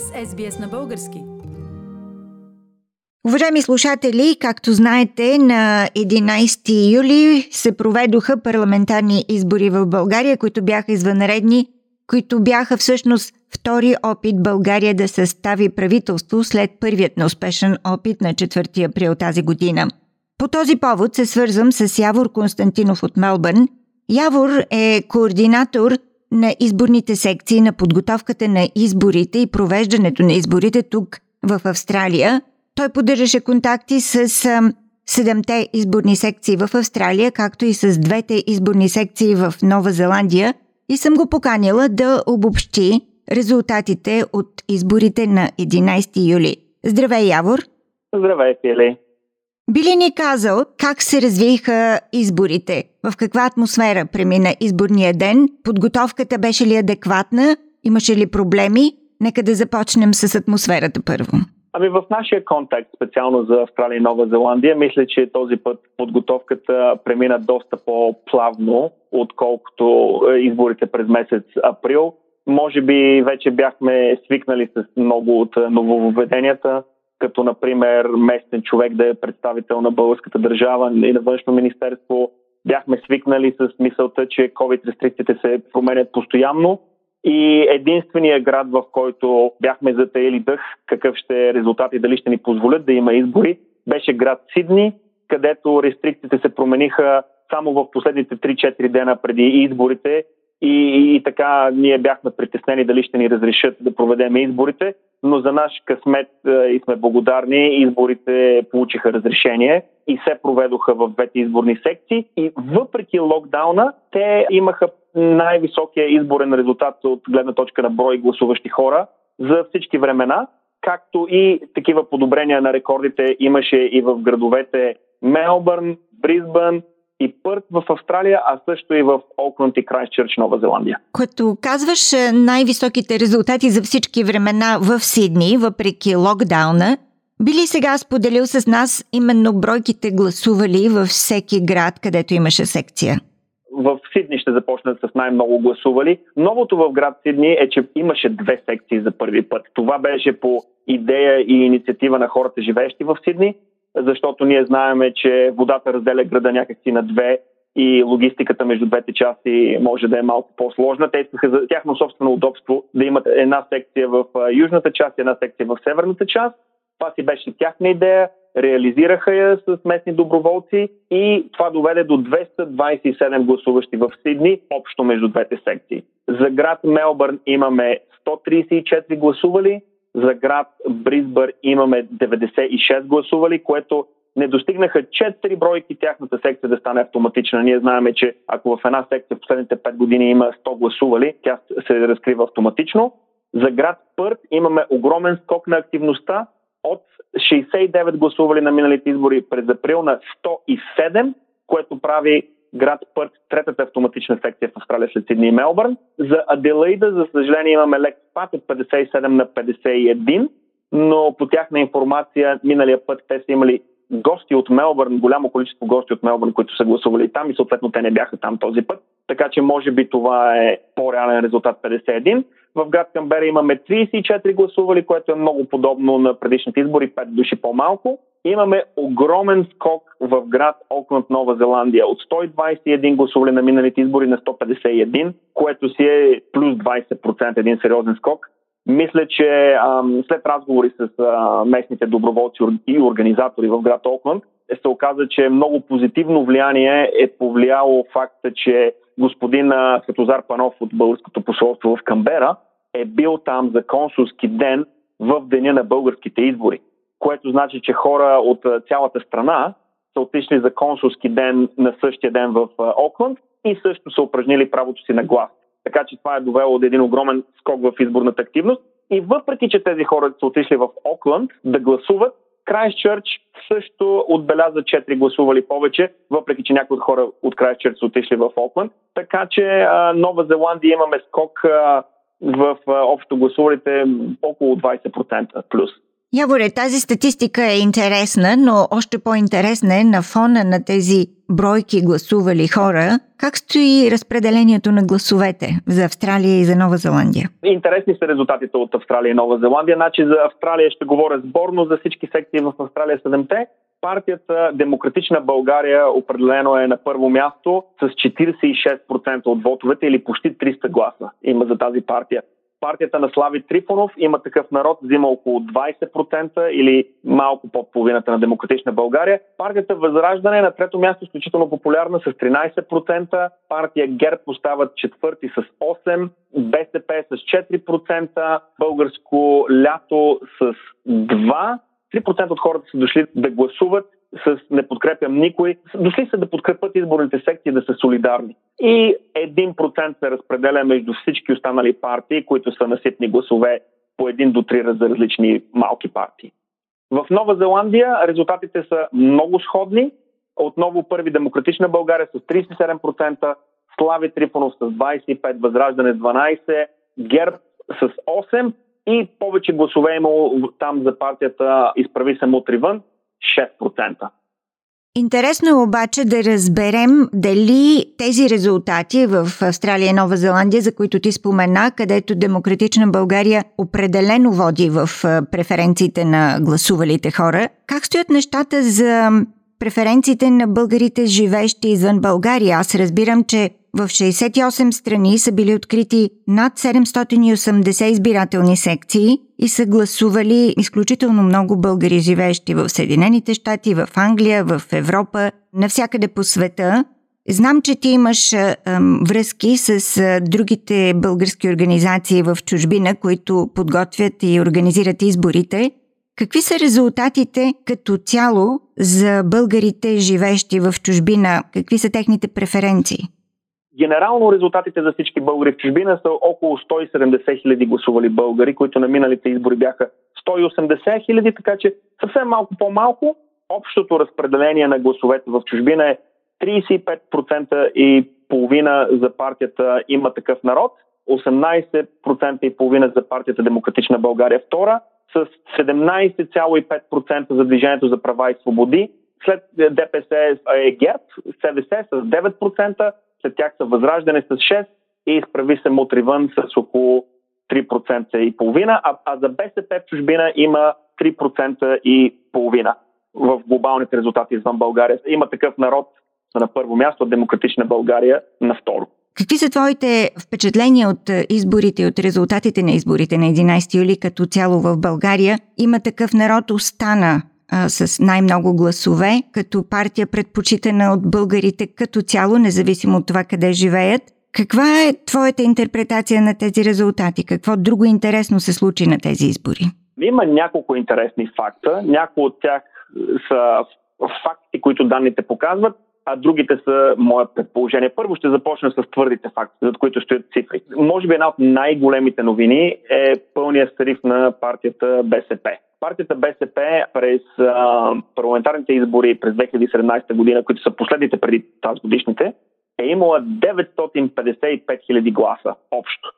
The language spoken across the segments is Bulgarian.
сте с SBS на български. Уважаеми слушатели, както знаете, на 11 юли се проведоха парламентарни избори в България, които бяха извънредни, които бяха всъщност втори опит България да състави правителство след първият неуспешен опит на 4 април тази година. По този повод се свързвам с Явор Константинов от Мелбърн. Явор е координатор на изборните секции на подготовката на изборите и провеждането на изборите тук в Австралия. Той поддържаше контакти с седемте изборни секции в Австралия, както и с двете изборни секции в Нова Зеландия и съм го поканила да обобщи резултатите от изборите на 11 юли. Здравей, Явор! Здравей, Фили! Би ли ни казал как се развиха изборите? В каква атмосфера премина изборния ден? Подготовката беше ли адекватна? Имаше ли проблеми? Нека да започнем с атмосферата първо. Ами в нашия контекст, специално за Австралия и Нова Зеландия, мисля, че този път подготовката премина доста по-плавно, отколкото е, изборите през месец април. Може би вече бяхме свикнали с много от нововведенията, като например местен човек да е представител на българската държава и на външно министерство. Бяхме свикнали с мисълта, че COVID-рестрикциите се променят постоянно и единствения град, в който бяхме затаили дъх, какъв ще е резултат и дали ще ни позволят да има избори, беше град Сидни, където рестрикциите се промениха само в последните 3-4 дена преди изборите и, и, така ние бяхме притеснени дали ще ни разрешат да проведем изборите, но за наш късмет е, и сме благодарни, изборите получиха разрешение и се проведоха в двете изборни секции. И въпреки локдауна те имаха най-високия изборен резултат от гледна точка на брой гласуващи хора за всички времена, както и такива подобрения на рекордите имаше и в градовете Мелбърн, Бризбън, и Пърт в Австралия, а също и в Окланд и Крайстчърч, Нова Зеландия. Като казваш е, най-високите резултати за всички времена в Сидни, въпреки локдауна, би ли сега споделил с нас именно бройките гласували във всеки град, където имаше секция? в Сидни ще започнат с най-много гласували. Новото в град Сидни е, че имаше две секции за първи път. Това беше по идея и инициатива на хората, живеещи в Сидни защото ние знаеме, че водата разделя града някакси на две и логистиката между двете части може да е малко по-сложна. Те искаха за тяхно собствено удобство да имат една секция в южната част и една секция в северната част. Това си беше тяхна идея, реализираха я с местни доброволци и това доведе до 227 гласуващи в Сидни, общо между двете секции. За град Мелбърн имаме 134 гласували, за град Бризбър имаме 96 гласували, което не достигнаха 4 бройки тяхната секция да стане автоматична. Ние знаем, че ако в една секция в последните 5 години има 100 гласували, тя се разкрива автоматично. За град Пърт имаме огромен скок на активността от 69 гласували на миналите избори през април на 107, което прави град Пърт, третата автоматична секция в Австралия след Сидни и Мелбърн. За Аделаида, за съжаление, имаме лек спад от 57 на 51, но по тяхна информация миналия път те са имали гости от Мелбърн, голямо количество гости от Мелбърн, които са гласували там и съответно те не бяха там този път. Така че може би това е по-реален резултат 51. В град Камбера имаме 34 гласували, което е много подобно на предишните избори, 5 души по-малко. Имаме огромен скок в град Окланд, Нова Зеландия. От 121 гласували на миналите избори на 151, което си е плюс 20% един сериозен скок. Мисля, че ам, след разговори с а, местните доброволци и организатори в град Окланд, се оказа, че много позитивно влияние е повлияло факта, че господин Светозар Панов от Българското посолство в Камбера е бил там за консулски ден в деня на българските избори, което значи, че хора от цялата страна са отишли за консулски ден на същия ден в Окланд и също са упражнили правото си на глас. Така че това е довело от един огромен скок в изборната активност. И въпреки, че тези хора са отишли в Окланд да гласуват, Крайстчърч също отбеляза 4 гласували повече, въпреки че някои от хора от Крайстчърч са отишли в Окланд. Така че а, Нова Зеландия имаме скок а, в общо гласувалите около 20% плюс. Яворе, тази статистика е интересна, но още по-интересна е на фона на тези бройки гласували хора, как стои разпределението на гласовете за Австралия и за Нова Зеландия? Интересни са резултатите от Австралия и Нова Зеландия. Значи за Австралия ще говоря сборно за всички секции в Австралия 7-те. Партията Демократична България определено е на първо място с 46% от вотовете или почти 300 гласа има за тази партия партията на Слави Трифонов има такъв народ, взима около 20% или малко под половината на Демократична България. Партията Възраждане на трето място изключително популярна с 13%, партия ГЕРБ остават четвърти с 8%, БСП с 4%, Българско лято с 2%. 3% от хората са дошли да гласуват с не подкрепям никой. Дошли са да подкрепят изборните секции да са солидарни. И 1% се разпределя между всички останали партии, които са наситни гласове по един до три за различни малки партии. В Нова Зеландия резултатите са много сходни. Отново първи Демократична България с 37%, Слави Трифонов с 25%, Възраждане с 12%, ГЕРБ с 8% и повече гласове е имало там за партията Изправи се мутри вън 6%. Интересно е обаче да разберем дали тези резултати в Австралия и Нова Зеландия, за които ти спомена, където Демократична България определено води в преференциите на гласувалите хора, как стоят нещата за преференциите на българите, живеещи извън България? Аз разбирам, че в 68 страни са били открити над 780 избирателни секции и са гласували изключително много българи, живеещи в Съединените щати, в Англия, в Европа, навсякъде по света. Знам, че ти имаш а, връзки с а, другите български организации в чужбина, които подготвят и организират изборите. Какви са резултатите като цяло за българите, живеещи в чужбина? Какви са техните преференции? Генерално резултатите за всички българи в чужбина са около 170 хиляди гласували българи, които на миналите избори бяха 180 хиляди, така че съвсем малко по-малко. Общото разпределение на гласовете в чужбина е 35% и половина за партията има такъв народ, 18% и половина за партията Демократична България втора, с 17,5% за Движението за права и свободи, след ДПС е ГЕРБ, СДС с 9%, след тях са Възраждане с 6 и изправи се мутри вън с около 3% и половина, а, а за БСП в чужбина има 3% и половина в глобалните резултати извън България. Има такъв народ на първо място, Демократична България на второ. Какви са твоите впечатления от изборите и от резултатите на изборите на 11 юли като цяло в България? Има такъв народ, остана а, с най-много гласове, като партия предпочитана от българите като цяло, независимо от това къде живеят. Каква е твоята интерпретация на тези резултати? Какво друго интересно се случи на тези избори? Има няколко интересни факта. Някои от тях са факти, които данните показват, а другите са мое предположение. Първо ще започна с твърдите факти, за които стоят цифри. Може би една от най-големите новини е пълния срив на партията БСП партията БСП през а, парламентарните избори през 2017 година, които са последните преди тази годишните, е имала 955 хиляди гласа общо.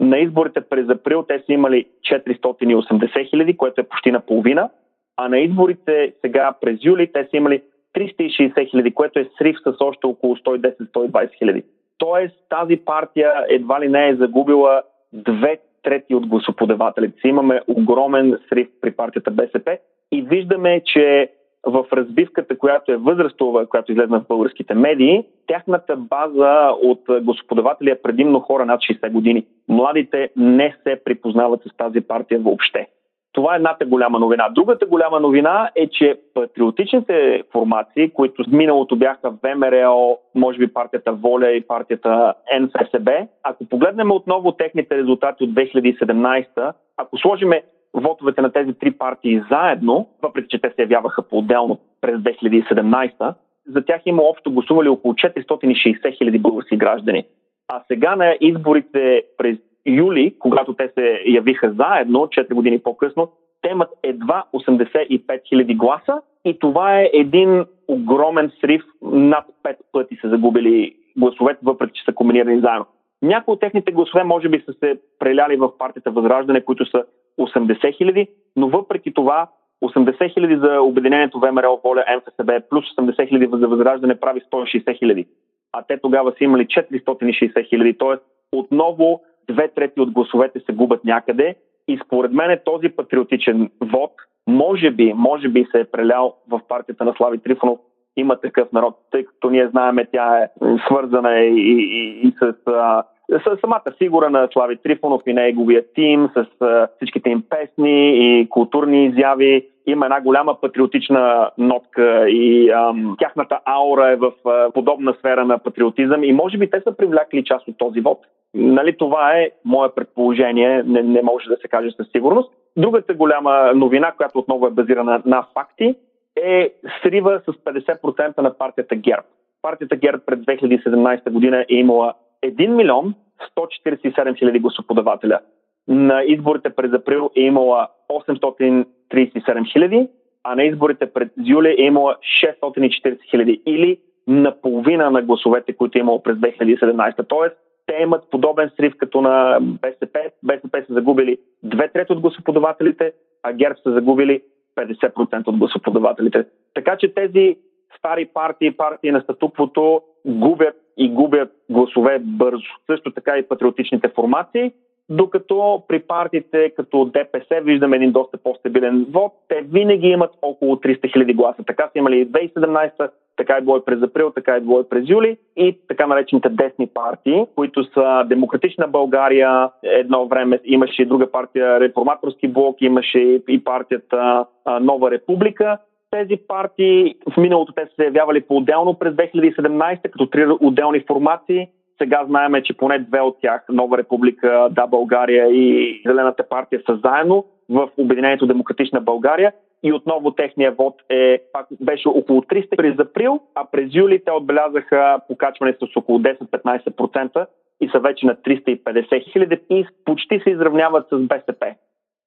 На изборите през април те са имали 480 хиляди, което е почти наполовина, а на изборите сега през юли те са имали 360 хиляди, което е срив с още около 110-120 хиляди. Тоест тази партия едва ли не е загубила две трети от гласоподавателите си. Имаме огромен срив при партията БСП и виждаме, че в разбивката, която е възрастова, която излезна в българските медии, тяхната база от гласоподаватели е предимно хора над 60 години. Младите не се припознават с тази партия въобще. Това е едната голяма новина. Другата голяма новина е, че патриотичните формации, които в миналото бяха ВМРО, може би партията Воля и партията НФСБ, ако погледнем отново техните резултати от 2017, ако сложиме вотовете на тези три партии заедно, въпреки че те се явяваха по-отделно през 2017, за тях има общо гласували около 460 хиляди български граждани. А сега на изборите през юли, когато те се явиха заедно, 4 години по-късно, те имат едва 85 000 гласа и това е един огромен срив. Над 5 пъти са загубили гласовете, въпреки че са комбинирани заедно. Някои от техните гласове може би са се преляли в партията Възраждане, които са 80 хиляди, но въпреки това 80 хиляди за Обединението ВМРО, Воля, МФСБ, плюс 80 хиляди за Възраждане прави 160 хиляди. А те тогава са имали 460 хиляди. Тоест, отново две трети от гласовете се губят някъде. И според мен този патриотичен вод може би, може би се е прелял в партията на Слави Трифонов има такъв народ, тъй като ние знаеме, тя е свързана и, и, и с, а, с самата фигура на Слави Трифонов и неговия тим, с а, всичките им песни и културни изяви. Има една голяма патриотична нотка и ам, тяхната аура е в а, подобна сфера на патриотизъм и може би те са привлякли част от този вод. Нали, това е мое предположение, не, не може да се каже със сигурност. Другата голяма новина, която отново е базирана на факти, е срива с 50% на партията ГЕРБ. Партията ГЕРБ пред 2017 година е имала 1 милион 147 хиляди гласоподавателя. На изборите през април е имала 837 хиляди, а на изборите през юли е имала 640 хиляди или наполовина на гласовете, които е имало през 2017. Тоест, те имат подобен срив като на БСП. БСП са загубили две трети от гласоподавателите, а ГЕРБ са загубили 50% от гласоподавателите. Така че тези стари партии, партии на статуквото губят и губят гласове бързо. Също така и патриотичните формации, докато при партиите като ДПС виждаме един доста по-стабилен вод, те винаги имат около 300 000 гласа. Така са имали и 2017, така е било и през април, така е било и през юли и така наречените десни партии, които са Демократична България, едно време имаше и друга партия Реформаторски блок, имаше и партията Нова република. Тези партии в миналото те са се явявали по-отделно през 2017 като три отделни формации. Сега знаеме, че поне две от тях, Нова република, Да България и Зелената партия са заедно в Обединението Демократична България и отново техния вод е, пак беше около 300 през април, а през юли те отбелязаха покачване с около 10-15% и са вече на 350 хиляди и почти се изравняват с БСП.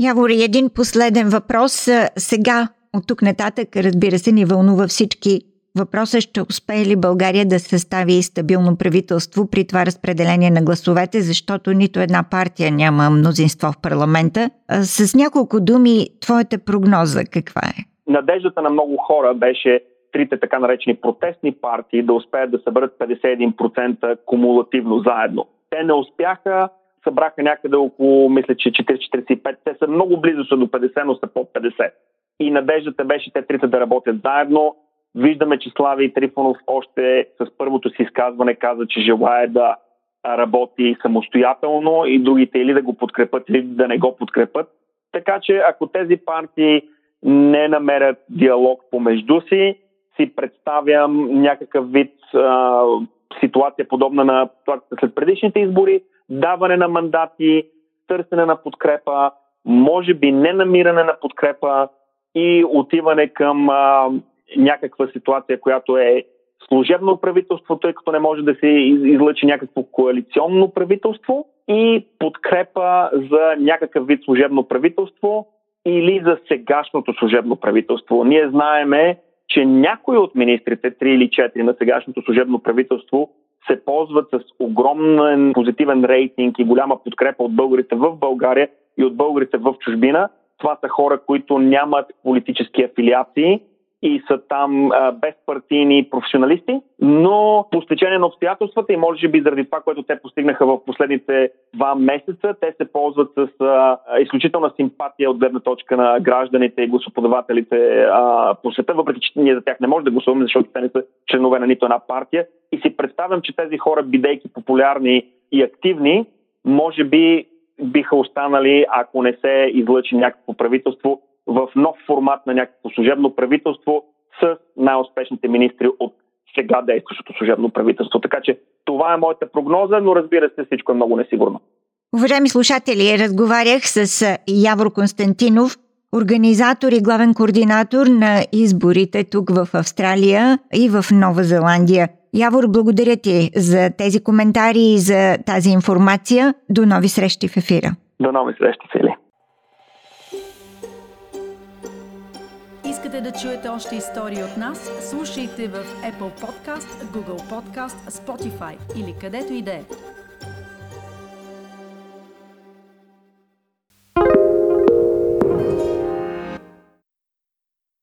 Явор, един последен въпрос. Сега, от тук нататък, разбира се, ни вълнува всички Въпросът е, ще успее ли България да състави стабилно правителство при това разпределение на гласовете, защото нито една партия няма мнозинство в парламента. С няколко думи, твоята прогноза каква е? Надеждата на много хора беше трите така наречени протестни партии да успеят да съберат 51% кумулативно заедно. Те не успяха, събраха някъде около, мисля, че 40-45. Те са много близо са до 50, но са под 50. И надеждата беше те трите да работят заедно, Виждаме, че Слави Трифонов още с първото си изказване каза, че желая да работи самостоятелно и другите или да го подкрепят, или да не го подкрепят. Така че ако тези партии не намерят диалог помежду си, си представям някакъв вид а, ситуация подобна на след предишните избори, даване на мандати, търсене на подкрепа, може би не намиране на подкрепа и отиване към а, някаква ситуация, която е служебно правителство, тъй като не може да се излъчи някакво коалиционно правителство и подкрепа за някакъв вид служебно правителство или за сегашното служебно правителство. Ние знаеме, че някои от министрите, три или четири на сегашното служебно правителство, се ползват с огромен позитивен рейтинг и голяма подкрепа от българите в България и от българите в чужбина. Това са хора, които нямат политически афилиации и са там а, безпартийни професионалисти, но по стечение на обстоятелствата и може би заради това, което те постигнаха в последните два месеца, те се ползват с а, изключителна симпатия от гледна точка на гражданите и гласоподавателите по света, въпреки че ние за тях не можем да гласуваме, защото те не са членове на нито една партия. И си представям, че тези хора, бидейки популярни и активни, може би биха останали, ако не се излъчи някакво правителство, в нов формат на някакво служебно правителство с най-успешните министри от сега действащото служебно правителство. Така че това е моята прогноза, но разбира се, всичко е много несигурно. Уважаеми слушатели, разговарях с Явор Константинов, организатор и главен координатор на изборите тук в Австралия и в Нова Зеландия. Явор, благодаря ти за тези коментари и за тази информация. До нови срещи в ефира. До нови срещи, Фили. Искате да чуете още истории от нас? Слушайте в Apple Podcast, Google Podcast, Spotify или където и да е.